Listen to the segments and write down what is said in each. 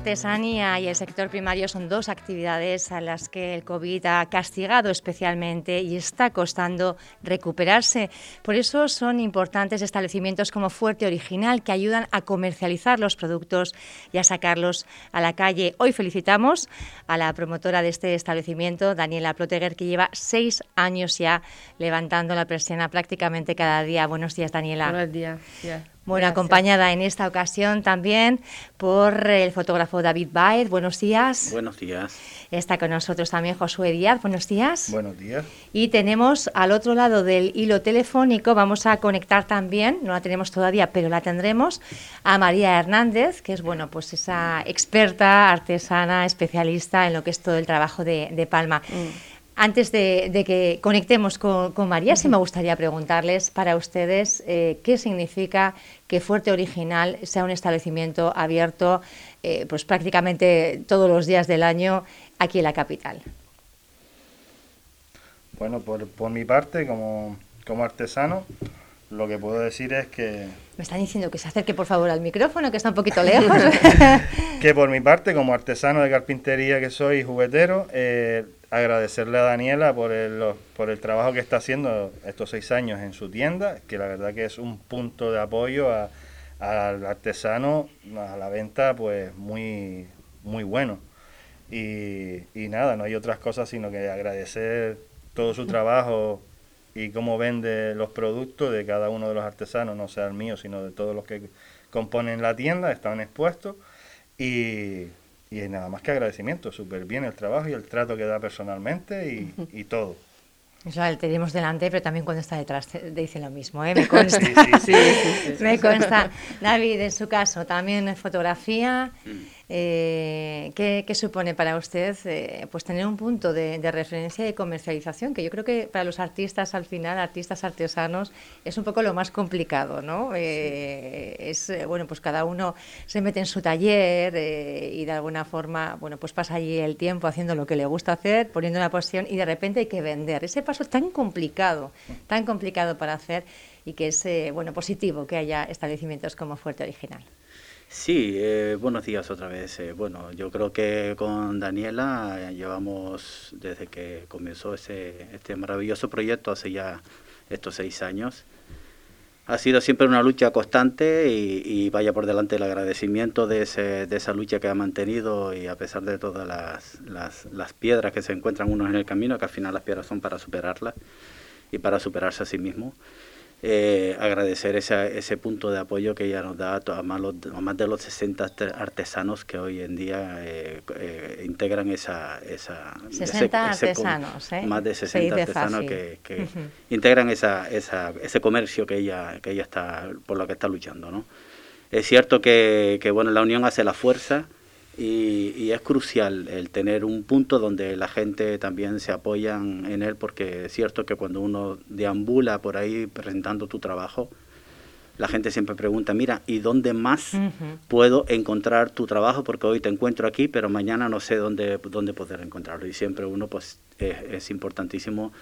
Artesanía y el sector primario son dos actividades a las que el COVID ha castigado especialmente y está costando recuperarse. Por eso son importantes establecimientos como Fuerte Original que ayudan a comercializar los productos y a sacarlos a la calle. Hoy felicitamos a la promotora de este establecimiento, Daniela Ploteger, que lleva seis años ya levantando la persiana prácticamente cada día. Buenos días, Daniela. Buenos días. Bueno, acompañada en esta ocasión también por el fotógrafo David Baez. Buenos días. Buenos días. Está con nosotros también Josué Díaz. Buenos días. Buenos días. Y tenemos al otro lado del hilo telefónico, vamos a conectar también, no la tenemos todavía, pero la tendremos, a María Hernández, que es bueno, pues esa experta, artesana, especialista en lo que es todo el trabajo de, Palma. Mm. Antes de, que conectemos con, María, sí me gustaría preguntarles para ustedes eh, qué significa que Fuerte Original sea un establecimiento abierto eh, pues prácticamente todos los días del año aquí en la capital. Bueno, por, mi parte, como, como artesano, lo que puedo decir es que... Me están diciendo que se acerque por favor al micrófono, que está un poquito lejos. que por mi parte, como artesano de carpintería que soy, juguetero, eh, agradecerle a Daniela por el, por el trabajo que está haciendo estos seis años en su tienda, que la verdad que es un punto de apoyo al artesano, a la venta, pues muy, muy bueno. Y, y nada, no hay otras cosas sino que agradecer todo su trabajo y cómo vende los productos de cada uno de los artesanos, no sea el mío, sino de todos los que componen la tienda, están expuestos. Y, y nada más que agradecimiento, súper bien el trabajo y el trato que da personalmente y, y todo. Eso le tenemos delante, pero también cuando está detrás dice lo mismo, ¿eh? me consta. sí, sí, me consta. David, en su caso, también fotografía. Mm. Eh, ¿qué, supone para usted eh, pues tener un punto de, referencia y comercialización? Que yo creo que para los artistas, al final, artistas artesanos, es un poco lo más complicado, ¿no? Eh, es, bueno, pues cada uno se mete en su taller y de alguna forma, bueno, pues pasa allí el tiempo haciendo lo que le gusta hacer, poniendo una pasión y de repente hay que vender. Ese paso tan complicado, tan complicado para hacer y que es, bueno, positivo que haya establecimientos como Fuerte Original. Sí, eh, buenos días otra vez. Eh, bueno, yo creo que con Daniela eh, llevamos desde que comenzó ese, este maravilloso proyecto hace ya estos seis años. Ha sido siempre una lucha constante y, vaya por delante el agradecimiento de, ese, de esa lucha que ha mantenido y a pesar de todas las, las, las piedras que se encuentran unos en el camino, que al final las piedras son para superarlas y para superarse a sí mismo. Eh, agradecer ese, ese punto de apoyo que ella nos da a más, más de los 60 artesanos que hoy en día eh, eh, integran esa... esa 60 artesanos, ¿eh? Más de 60 artesanos que, que integran esa, esa, ese comercio que ella, que ella está, por lo que está luchando, ¿no? Es cierto que, que bueno, la unión hace la fuerza, y, es crucial el tener un punto donde la gente también se apoya en él, porque es cierto que cuando uno deambula por ahí presentando tu trabajo, la gente siempre pregunta, mira, ¿y dónde más puedo encontrar tu trabajo? Porque hoy te encuentro aquí, pero mañana no sé dónde, dónde poder encontrarlo. Y siempre uno, pues, es importantísimo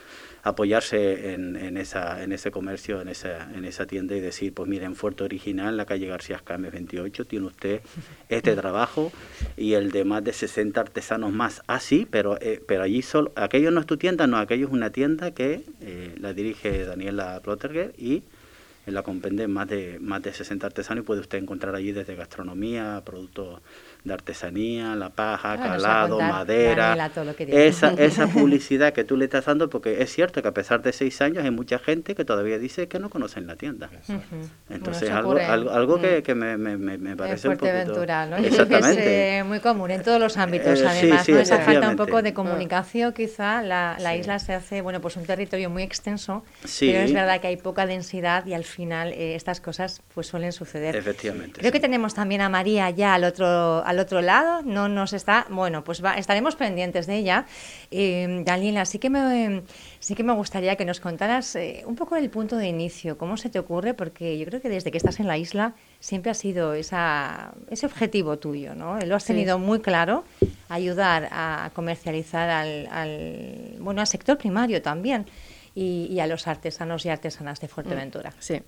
apoyarse en, en, esa, en ese comercio, en esa, en esa tienda y decir, pues miren, Fuerte Original, la calle García Escames 28, tiene usted este trabajo y el de más de 60 artesanos más. Ah, sí, pero, eh, pero allí solo, aquello no es tu tienda, no, aquello es una tienda que eh, la dirige Daniela Plotterger y la comprende más de, más de 60 artesanos y puede usted encontrar allí desde gastronomía, productos de artesanía, la paja, calado, madera, esa, esa publicidad que tú le estás dando, porque es cierto que a pesar de seis años hay mucha gente que todavía dice que no conocen la tienda. Entonces algo, algo, que, mm. que me, me, me, parece un poquito... ¿no? Exactamente. Es eh, muy común en todos los ámbitos, eh, además, ¿no? esa falta un poco de comunicación, quizá la, la isla se hace, bueno, pues un territorio muy extenso, pero es verdad que hay poca densidad y al final eh, estas cosas pues suelen suceder. Efectivamente. Creo que tenemos también a María ya al otro al otro lado, no nos está, bueno, pues estaremos pendientes de ella. Eh, Daniela, sí que, me, sí que me gustaría que nos contaras eh, un poco el punto de inicio, cómo se te ocurre, porque yo creo que desde que estás en la isla siempre ha sido esa, ese objetivo tuyo, ¿no? Lo has tenido muy claro, ayudar a comercializar al, bueno, al sector primario también y, a los artesanos y artesanas de Fuerteventura. Sí.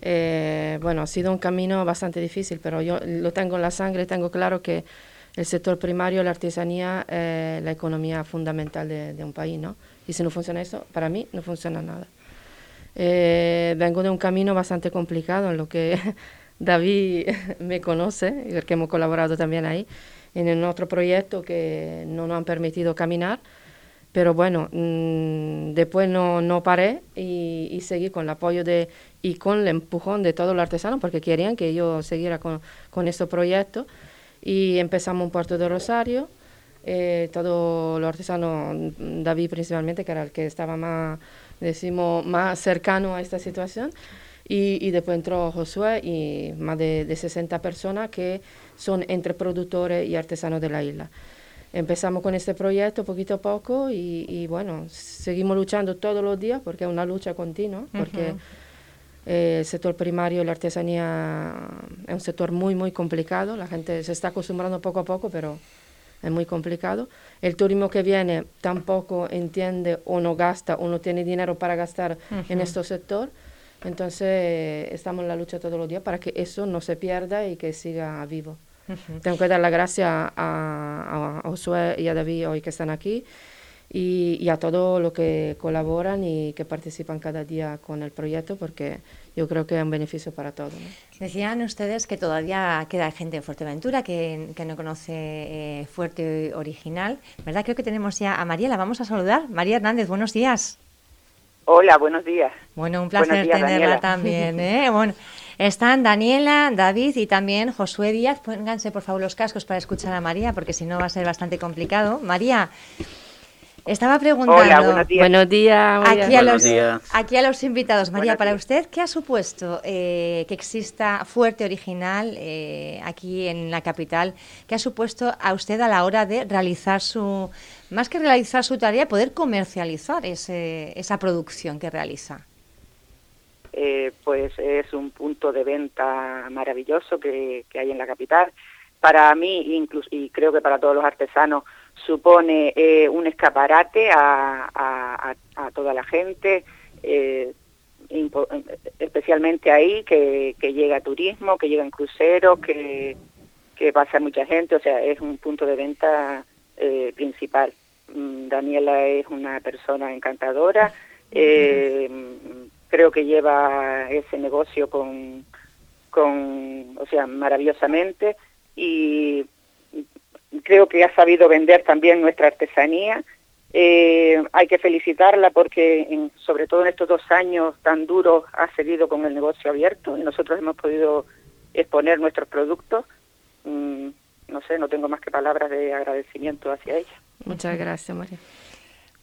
Eh, bueno, ha sido un camino bastante difícil, pero yo lo tengo en la sangre, tengo claro que el sector primario, la artesanía, es la economía fundamental de, un país, ¿no? Y si no funciona eso, para mí no funciona nada. Eh, vengo de un camino bastante complicado en lo que David me conoce, porque hemos colaborado también ahí, en otro proyecto que no nos han permitido caminar. Pero bueno, mm, después no, no paré y, y, seguí con el apoyo de, y con el empujón de todos los artesanos porque querían que yo siguiera con, con este proyecto. Y empezamos un puerto de Rosario, eh, todos los artesanos, David principalmente, que era el que estaba más, decimos, más cercano a esta situación. Y, y después entró Josué y más de, de 60 personas que son entre productores y artesanos de la isla empezamos con este proyecto poquito a poco y, bueno, seguimos luchando todos los días porque es una lucha continua, porque eh, el sector primario, la artesanía es un sector muy, muy complicado, la gente se está acostumbrando poco a poco, pero es muy complicado. El turismo que viene tampoco entiende o no gasta o no tiene dinero para gastar en este sector. Entonces estamos en la lucha todos los días para que eso no se pierda y que siga vivo. Tengo que dar las gracias a, a, Josué y a David hoy que están aquí y, a todos los que colaboran y que participan cada día con el proyecto porque yo creo que es un beneficio para todos. Decían ustedes que todavía queda gente en Fuerteventura que, que no conoce eh, Fuerte Original, ¿verdad? Creo que tenemos ya a María, la vamos a saludar. María Hernández, buenos días. Hola, buenos días. Bueno, un placer tenerla también. ¿eh? Bueno, están Daniela, David y también Josué Díaz. Pónganse por favor los cascos para escuchar a María, porque si no va a ser bastante complicado. María, estaba preguntando. buenos días. Aquí, a los, aquí a los invitados. María, para usted, ¿qué ha supuesto eh, que exista Fuerte Original eh, aquí en la capital? ¿Qué ha supuesto a usted a la hora de realizar su, más que realizar su tarea, poder comercializar ese, esa producción que realiza? Eh, pues es un punto de venta maravilloso que, hay en la capital. Para mí, incluso, y creo que para todos los artesanos, supone eh, un escaparate a, toda la gente, eh, especialmente ahí, que, llega turismo, que llegan cruceros, que, que pasa mucha gente, o sea, es un punto de venta principal. Mm, Daniela es una persona encantadora, creo que lleva ese negocio con, con o sea, maravillosamente y creo que ha sabido vender también nuestra artesanía. Eh, hay que felicitarla porque, sobre todo en estos dos años tan duros, ha seguido con el negocio abierto y nosotros hemos podido exponer nuestros productos. Mm, no sé, no tengo más que palabras de agradecimiento hacia ella. Muchas gracias, María.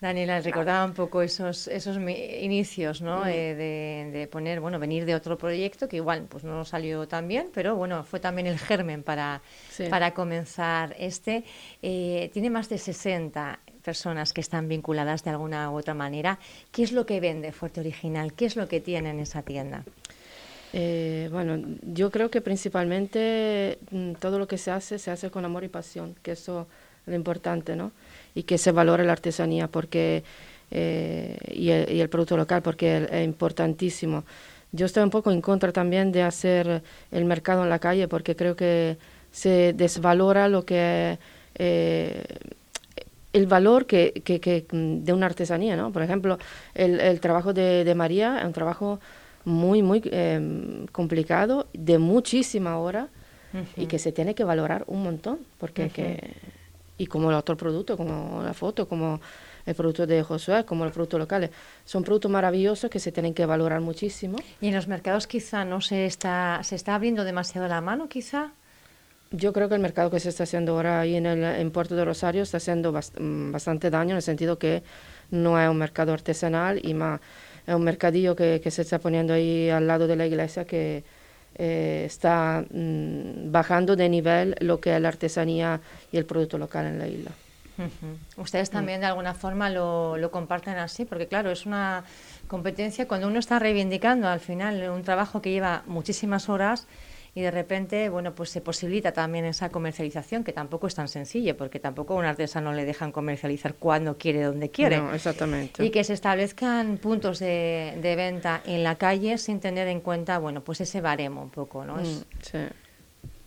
Daniela, recordaba un poco esos, esos inicios, ¿no? Eh, de, poner, bueno, venir de otro proyecto que igual pues no salió tan bien, pero bueno, fue también el germen para, para comenzar este. Eh, tiene más de 60 personas que están vinculadas de alguna u otra manera. ¿Qué es lo que vende Fuerte Original? ¿Qué es lo que tiene en esa tienda? Eh, bueno, yo creo que principalmente mm, todo lo que se hace se hace con amor y pasión, que eso es lo importante, ¿no? y que se valore la artesanía porque, eh, y, el, producto local porque es, importantísimo. Yo estoy un poco en contra también de hacer el mercado en la calle porque creo que se desvalora lo que eh, el valor que, que, de una artesanía, ¿no? Por ejemplo, el, el trabajo de, de, María es un trabajo muy, muy em, complicado, de muchísima hora, y que se tiene que valorar un montón, porque que y como el otro producto, como la foto, como el producto de Josué, como el producto locales. Son productos maravillosos que se tienen que valorar muchísimo. ¿Y en los mercados quizá no se está, se está abriendo demasiado la mano quizá? Yo creo que el mercado que se está haciendo ahora ahí en, el, en Puerto de Rosario está haciendo mm, bastante daño en el sentido que no es un mercado artesanal y más es un mercadillo que, que se está poniendo ahí al lado de la iglesia que eh, está mm, bajando de nivel lo que es la artesanía y el producto local en la isla. Ustedes también de alguna forma lo, lo, comparten así, porque claro, es una competencia cuando uno está reivindicando al final un trabajo que lleva muchísimas horas y de repente, bueno, pues se posibilita también esa comercialización, que tampoco es tan sencillo, porque tampoco a un artesano le dejan comercializar cuando quiere, donde quiere. exactamente. Y que se establezcan puntos de, de, venta en la calle sin tener en cuenta, bueno, pues ese baremo un poco, ¿no? Mm, sí.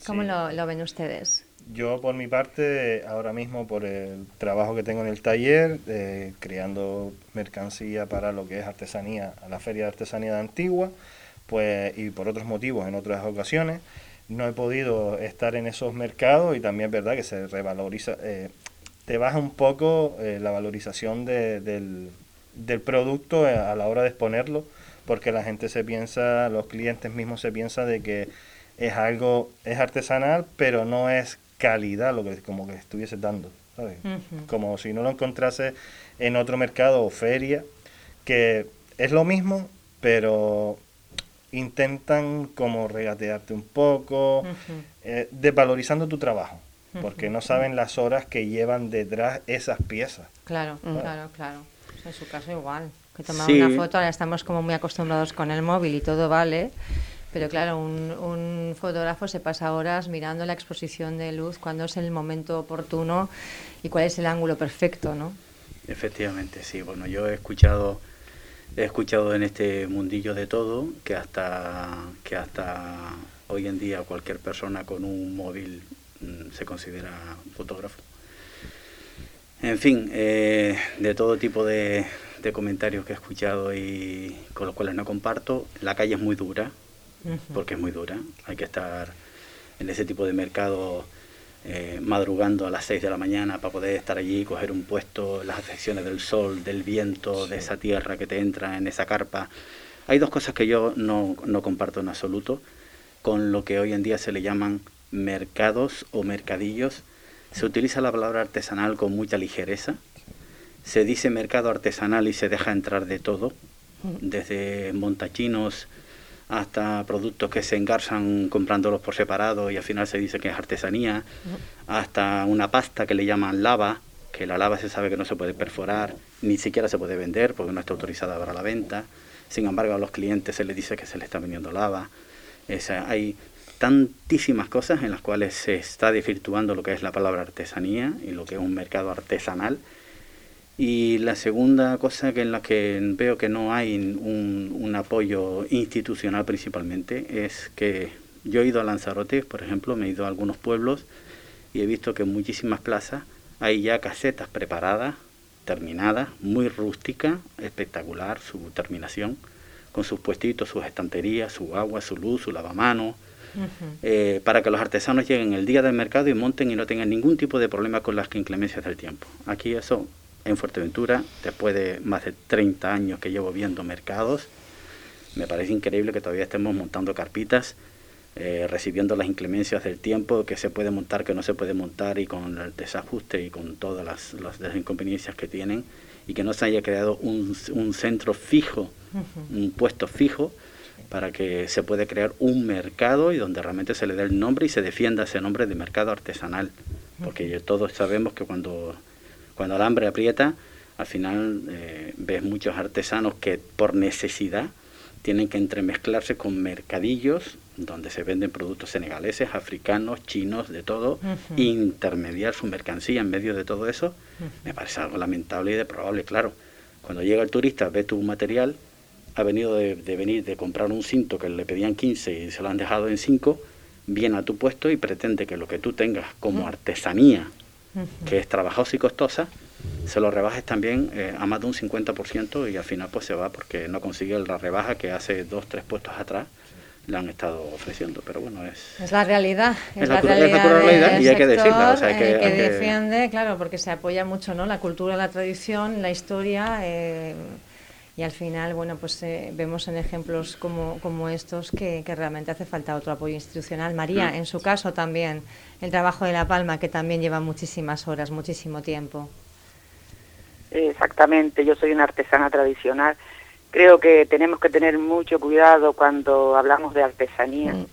¿Cómo Lo, lo ven ustedes? Yo por mi parte, ahora mismo por el trabajo que tengo en el taller, eh, creando mercancía para lo que es artesanía, a la Feria de Artesanía de Antigua, pues y por otros motivos en otras ocasiones, no he podido estar en esos mercados y también es verdad que se revaloriza, eh, te baja un poco eh, la valorización del, del producto a la hora de exponerlo, porque la gente se piensa, los clientes mismos se piensan de que es algo, es artesanal, pero no es calidad lo que como que estuviese dando, ¿sabes? Como si no lo encontrase en otro mercado o feria, que es lo mismo, pero intentan como regatearte un poco, eh, desvalorizando tu trabajo, porque no saben las horas que llevan detrás esas piezas. Claro, claro, claro. En su caso igual, que tomar una foto, ahora estamos como muy acostumbrados con el móvil y todo vale, pero claro, un, fotógrafo se pasa horas mirando la exposición de luz, cuando es el momento oportuno y cuál es el ángulo perfecto, ¿no? Efectivamente, sí. Bueno, yo he escuchado, he escuchado en este mundillo de todo que hasta que hasta hoy en día cualquier persona con un móvil mm, se considera fotógrafo. En fin, eh, de todo tipo de, de comentarios que he escuchado y con los cuales no comparto, la calle es muy dura, porque es muy dura. Hay que estar en ese tipo de mercado eh, madrugando a las 6 de la mañana para poder estar allí, coger un puesto, las afecciones del sol, del viento, de esa tierra que te entra en esa carpa. Hay dos cosas que yo no, no comparto en absoluto con lo que hoy en día se le llaman mercados o mercadillos. Se utiliza la palabra artesanal con mucha ligereza. Se dice mercado artesanal y se deja entrar de todo, desde montachinos, hasta productos que se engarzan comprándolos por separado y al final se dice que es artesanía, hasta una pasta que le llaman lava, que la lava se sabe que no se puede perforar, ni siquiera se puede vender porque no está autorizada para la venta. Sin embargo, a los clientes se les dice que se les está vendiendo lava. hay tantísimas cosas en las cuales se está desvirtuando lo que es la palabra artesanía y lo que es un mercado artesanal y la segunda cosa que en la que veo que no hay un, un, apoyo institucional principalmente es que yo he ido a Lanzarote, por ejemplo, me he ido a algunos pueblos y he visto que en muchísimas plazas hay ya casetas preparadas, terminadas, muy rústica, espectacular su terminación, con sus puestitos, sus estanterías, su agua, su luz, su lavamanos, eh, para que los artesanos lleguen el día del mercado y monten y no tengan ningún tipo de problema con las inclemencias del tiempo. Aquí eso en Fuerteventura, después de más de 30 años que llevo viendo mercados, me parece increíble que todavía estemos montando carpitas, eh, recibiendo las inclemencias del tiempo, que se puede montar, que no se puede montar, y con el desajuste y con todas las, las inconveniencias que tienen, y que no se haya creado un, un centro fijo, un puesto fijo, para que se pueda crear un mercado y donde realmente se le dé el nombre y se defienda ese nombre de mercado artesanal. Porque todos sabemos que cuando cuando el hambre aprieta, al final eh, ves muchos artesanos que por necesidad tienen que entremezclarse con mercadillos donde se venden productos senegaleses, africanos, chinos, de todo, intermediar su mercancía en medio de todo eso, me parece algo lamentable y deprobable, claro. Cuando llega el turista, ve tu material, ha venido de, de, venir de comprar un cinto que le pedían 15 y se lo han dejado en 5, viene a tu puesto y pretende que lo que tú tengas como artesanía que es trabajosa y costosa, se lo rebajes también eh, a más de un 50% y al final pues se va porque no consigue la rebaja que hace dos, tres puestos atrás le han estado ofreciendo, pero bueno, es... Es la realidad, es, la, realidad, y hay que decirla. O sea, que, que, defiende, claro, porque se apoya mucho, ¿no? La cultura, la tradición, la historia... Eh, y al final, bueno, pues eh, vemos en ejemplos como, como estos que, realmente hace falta otro apoyo institucional. María, mm. en su caso también, el trabajo de La Palma, que también lleva muchísimas horas, muchísimo tiempo. Exactamente, yo soy una artesana tradicional. Creo que tenemos que tener mucho cuidado cuando hablamos de artesanía. Mm.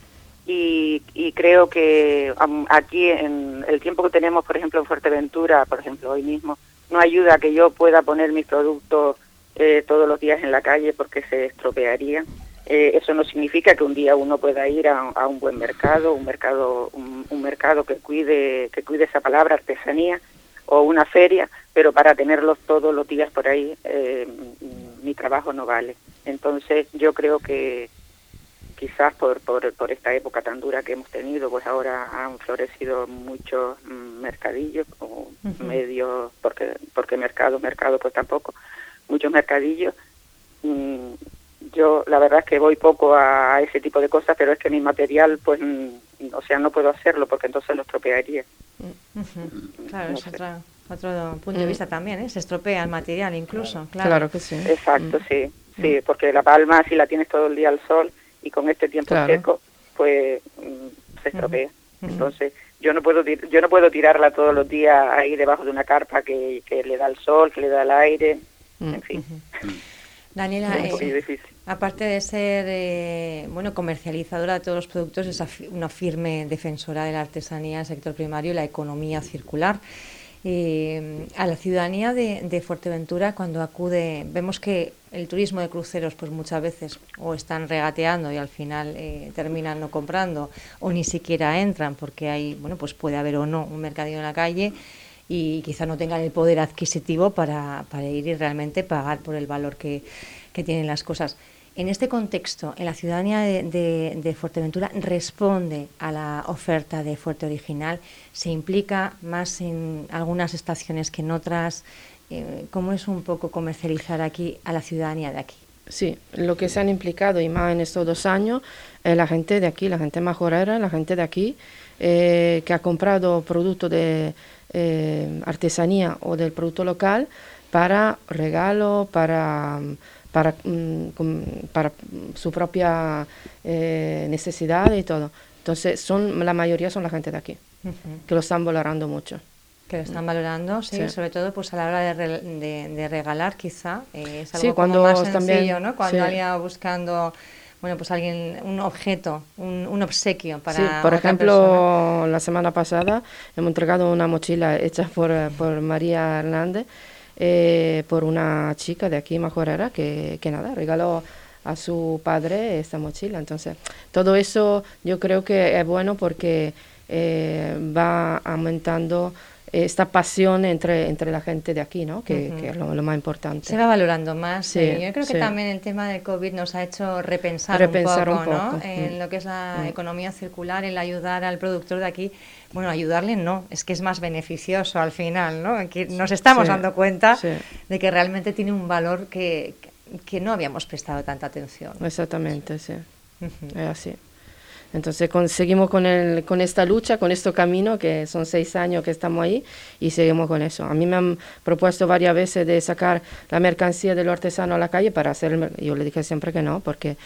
Y, y, creo que aquí, en el tiempo que tenemos, por ejemplo, en Fuerteventura, por ejemplo, hoy mismo, no ayuda a que yo pueda poner mis productos eh, todos los días en la calle porque se estropearía. eh, eso no significa que un día uno pueda ir a, un buen mercado, un mercado, un, mercado que cuide, que cuide esa palabra artesanía o una feria, pero para tenerlos todos los días por ahí eh, mi trabajo no vale. Entonces yo creo que quizás por, por, por, esta época tan dura que hemos tenido, pues ahora han florecido muchos mercadillos o medios, porque, porque mercado, mercado pues tampoco, muchos mercadillos. Mm, yo la verdad es que voy poco a, ese tipo de cosas, pero es que mi material, pues, mm, o sea, no puedo hacerlo porque entonces lo estropearía. Claro, es otro punto de vista también, ¿eh? Se estropea el material incluso, claro. que sí. Exacto, sí, sí, porque la palma si la tienes todo el día al sol y con este tiempo seco, pues mm, se estropea. Entonces, yo no puedo yo no puedo tirarla todos los días ahí debajo de una carpa que, que le da el sol, que le da el aire, en fin. Daniela, eh, aparte de ser eh, bueno comercializadora de todos los productos, es una firme defensora de la artesanía, el sector primario y la economía circular. Eh, a la ciudadanía de, Fuerteventura, cuando acude, vemos que el turismo de cruceros, pues muchas veces o están regateando y al final terminan no comprando, o ni siquiera entran porque hay, bueno, pues puede haber o no un mercadillo en la calle y quizá no tengan el poder adquisitivo para, para ir y realmente pagar por el valor que, que, tienen las cosas. En este contexto, en la ciudadanía de, de, Fuerteventura responde a la oferta de Fuerte Original, se implica más en algunas estaciones que en otras. Eh, ¿Cómo es un poco comercializar aquí a la ciudadanía de aquí? Sí, lo que se han implicado y más en estos dos años es la gente de aquí, la gente majorera, la gente de aquí, eh, que ha comprado productos de eh, artesanía o del producto local para regalo, para, para, mm, para su propia eh, necesidad y todo. Entonces, son, la mayoría son la gente de aquí, que lo están valorando mucho. Que lo están valorando, sí, sobre todo pues a la hora de, de, regalar quizá, eh, es algo sí, cuando más sencillo, ¿no? Cuando alguien buscando bueno, pues alguien, un objeto, un, un obsequio para. Sí, por ejemplo, la semana pasada hemos entregado una mochila hecha por, por María Hernández, eh, por una chica de aquí, Majorera, que, que nada, regaló a su padre esta mochila. Entonces, todo eso yo creo que es bueno porque eh, va aumentando esta pasión entre, entre la gente de aquí, ¿no? que, es lo, más importante. Se va valorando más. Sí, yo creo que también el tema del COVID nos ha hecho repensar, un poco, ¿no? en mm. lo que es la mm. economía circular, el ayudar al productor de aquí. Bueno, ayudarle no, es que es más beneficioso al final, ¿no? Que nos estamos dando cuenta de que realmente tiene un valor que, que no habíamos prestado tanta atención. Exactamente, sí. Es así. Entonces seguimos con, el, con esta lucha, con este camino, que son seis años que estamos ahí, y seguimos con eso. A mí me han propuesto varias veces de sacar la mercancía de lo artesano a la calle para hacer el, Yo le dije siempre que no, porque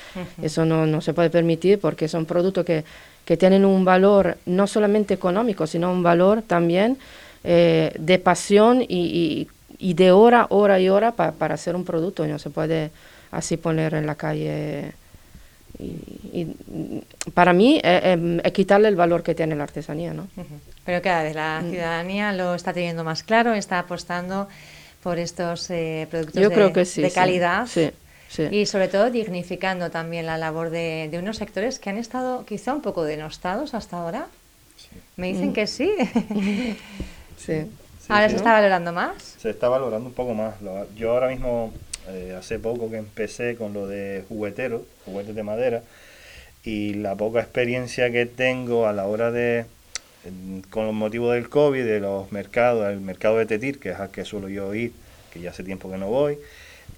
eso no, no, se puede permitir, porque son productos que, que, tienen un valor no solamente económico, sino un valor también eh, de pasión y, y, de hora, hora y hora para hacer un producto. No se puede así poner en la calle y, para mí es, quitarle el valor que tiene la artesanía, ¿no? Pero cada vez la mm. ciudadanía lo está teniendo más claro, está apostando por estos eh, productos Yo de, creo que sí, de calidad. Y sobre todo dignificando también la labor de, unos sectores que han estado quizá un poco denostados hasta ahora. Me dicen mm. que sí. sí. ¿Ahora se está valorando más? Se está valorando un poco más. Yo ahora mismo eh, hace poco que empecé con lo de jugueteros, juguetes de madera, y la poca experiencia que tengo a la hora de, con los motivos del COVID, de los mercados, el mercado de Tetir, que es al que suelo yo ir, que ya hace tiempo que no voy,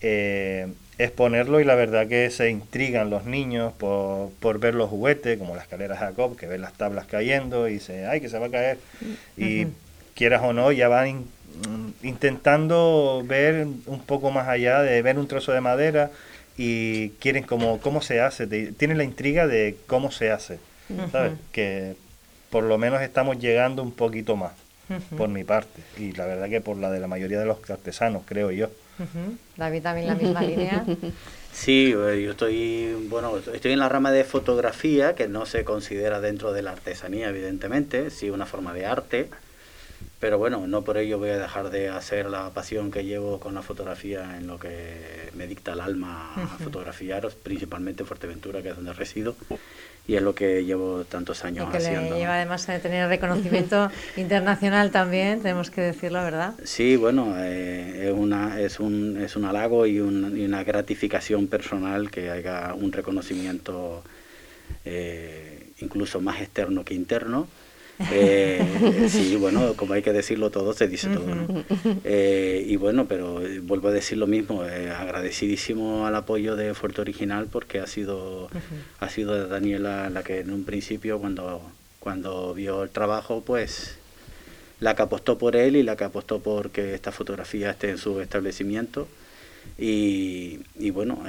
eh, es ponerlo y la verdad que se intrigan los niños por, por ver los juguetes, como la escalera Jacob, que ven las tablas cayendo y dice, ay, que se va a caer. Y quieras o no, ya van intentando ver un poco más allá de ver un trozo de madera y quieren como cómo se hace, tienen la intriga de cómo se hace, ¿sabes? Que por lo menos estamos llegando un poquito más, por mi parte, y la verdad que por la de la mayoría de los artesanos, creo yo. David también la misma línea. Sí, eh, yo estoy, bueno, estoy en la rama de fotografía, que no se considera dentro de la artesanía, evidentemente, sí una forma de arte, pero bueno, no por ello voy a dejar de hacer la pasión que llevo con la fotografía en lo que me dicta el alma a fotografiar, principalmente Fuerteventura, que es donde resido, y es lo que llevo tantos años y que haciendo. Le lleva además a tener reconocimiento internacional también, tenemos que decirlo, ¿verdad? Sí, bueno, eh, es, una, es, un, es un halago y, una gratificación personal que haya un reconocimiento eh, incluso más externo que interno eh, sí, bueno, como hay que decirlo todo, se dice todo. Eh, y bueno, pero eh, vuelvo a decir lo mismo, agradecidísimo al apoyo de Fuerte Original porque ha sido, ha sido Daniela la que en un principio cuando, cuando vio el trabajo, pues la que apostó por él y la que apostó por que esta fotografía esté en su establecimiento. Y, y bueno,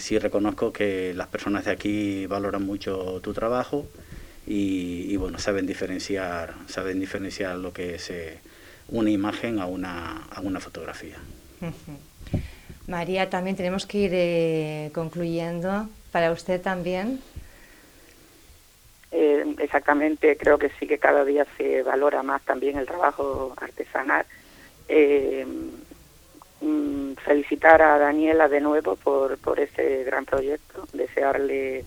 sí reconozco que las personas de aquí valoran mucho tu trabajo y, bueno, saben diferenciar, saben diferenciar lo que es eh, una imagen a una, a una fotografía. María, también tenemos que ir eh, concluyendo. ¿Para usted también? Eh, exactamente, creo que sí que cada día se valora más también el trabajo artesanal. Mm, felicitar a Daniela de nuevo por, por ese gran proyecto, desearle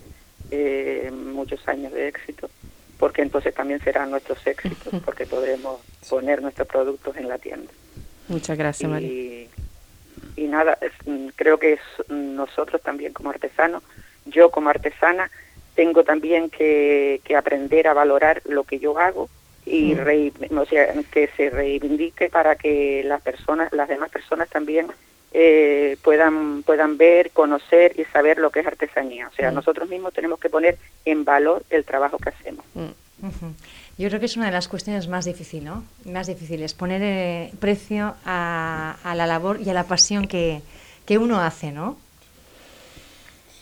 eh, muchos años de éxito, porque entonces también serán nuestros éxitos, porque podremos poner nuestros productos en la tienda. Muchas gracias, María. Y, nada, mm, creo que nosotros también como artesanos, yo como artesana, tengo también que, aprender a valorar lo que yo hago y o sea, que se reivindique para que las personas, las demás personas también eh, puedan, puedan ver, conocer y saber lo que es artesanía. O sea, mm. nosotros mismos tenemos que poner en valor el trabajo que hacemos. Mm. Yo creo que es una de las cuestiones más difíciles, ¿no? Más difíciles, poner eh, precio a, la labor y a la pasión que, que uno hace, ¿no?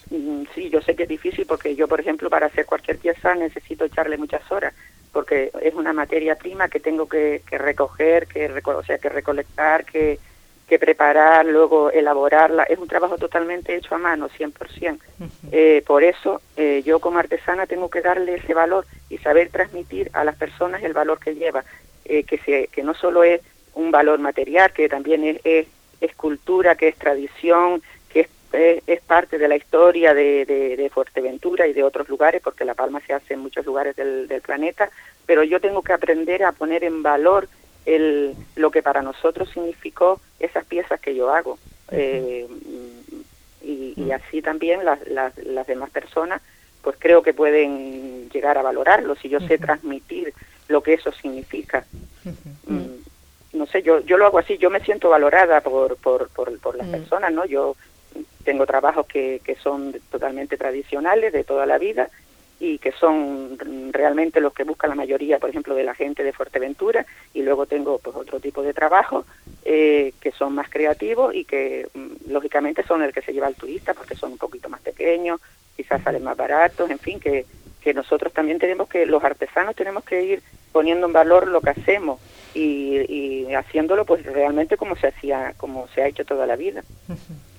Mm, sí, yo sé que es difícil porque yo, por ejemplo, para hacer cualquier pieza necesito echarle muchas horas porque es una materia prima que tengo que, recoger, que, o sea, que recolectar, que, que preparar, luego elaborarla. Es un trabajo totalmente hecho a mano, 100%. eh, por eso eh, yo como artesana tengo que darle ese valor y saber transmitir a las personas el valor que lleva, eh, que, se, que no solo es un valor material, que también es, es, cultura, que es tradición, que es, es, parte de la historia de, de, Fuerteventura y de otros lugares, porque La Palma se hace en muchos lugares del, del planeta, pero yo tengo que aprender a poner en valor el, lo que para nosotros significó esas piezas que yo hago. Eh, y, así también las, las, las, demás personas, pues creo que pueden llegar a valorarlo si yo sé transmitir lo que eso significa. Mm, no sé, yo, yo lo hago así, yo me siento valorada por, por, por, por las personas, ¿no? Yo tengo trabajos que, que son totalmente tradicionales de toda la vida y que son realmente los que busca la mayoría, por ejemplo, de la gente de Fuerteventura, y luego tengo pues otro tipo de trabajo eh, que son más creativos y que mm, lógicamente son el que se lleva al turista porque son un poquito más pequeños, quizás salen más baratos, en fin, que, que nosotros también tenemos que, los artesanos tenemos que ir poniendo en valor lo que hacemos y, y haciéndolo pues realmente como se hacía, como se ha hecho toda la vida.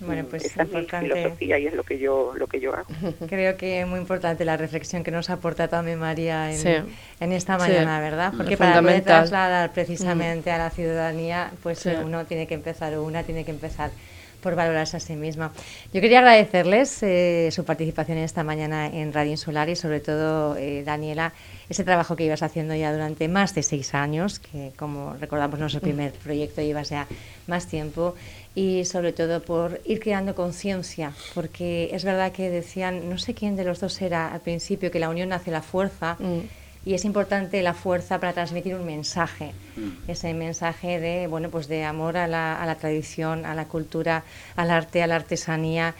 Bueno, pues Esa es mi filosofía y es lo que yo lo que yo hago. Creo que es muy importante la reflexión que nos aporta también María en, en esta mañana, ¿verdad? Porque para poder trasladar precisamente a la ciudadanía, pues uno tiene que empezar o una tiene que empezar por valorarse a sí misma. Yo quería agradecerles eh, su participación esta mañana en Radio Insular y sobre todo, eh, Daniela, ese trabajo que ibas haciendo ya durante más de seis años, que como recordamos nuestro primer proyecto llevas ya más tiempo y sobre todo por ir creando conciencia, porque es verdad que decían, no sé quién de los dos era al principio, que la unión hace la fuerza. Mm. Y es importante la fuerza para transmitir un mensaje, mm. ese mensaje de, bueno, pues de amor a la, a la tradición, a la cultura, al arte, a la artesanía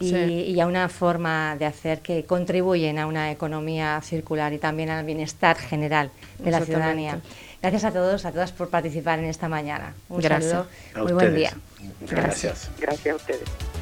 y, a una forma de hacer que contribuyen a una economía circular y también al bienestar general de la ciudadanía. Gracias a todos, a todas por participar en esta mañana. Un saludo, muy buen día. Gracias. Gracias a ustedes.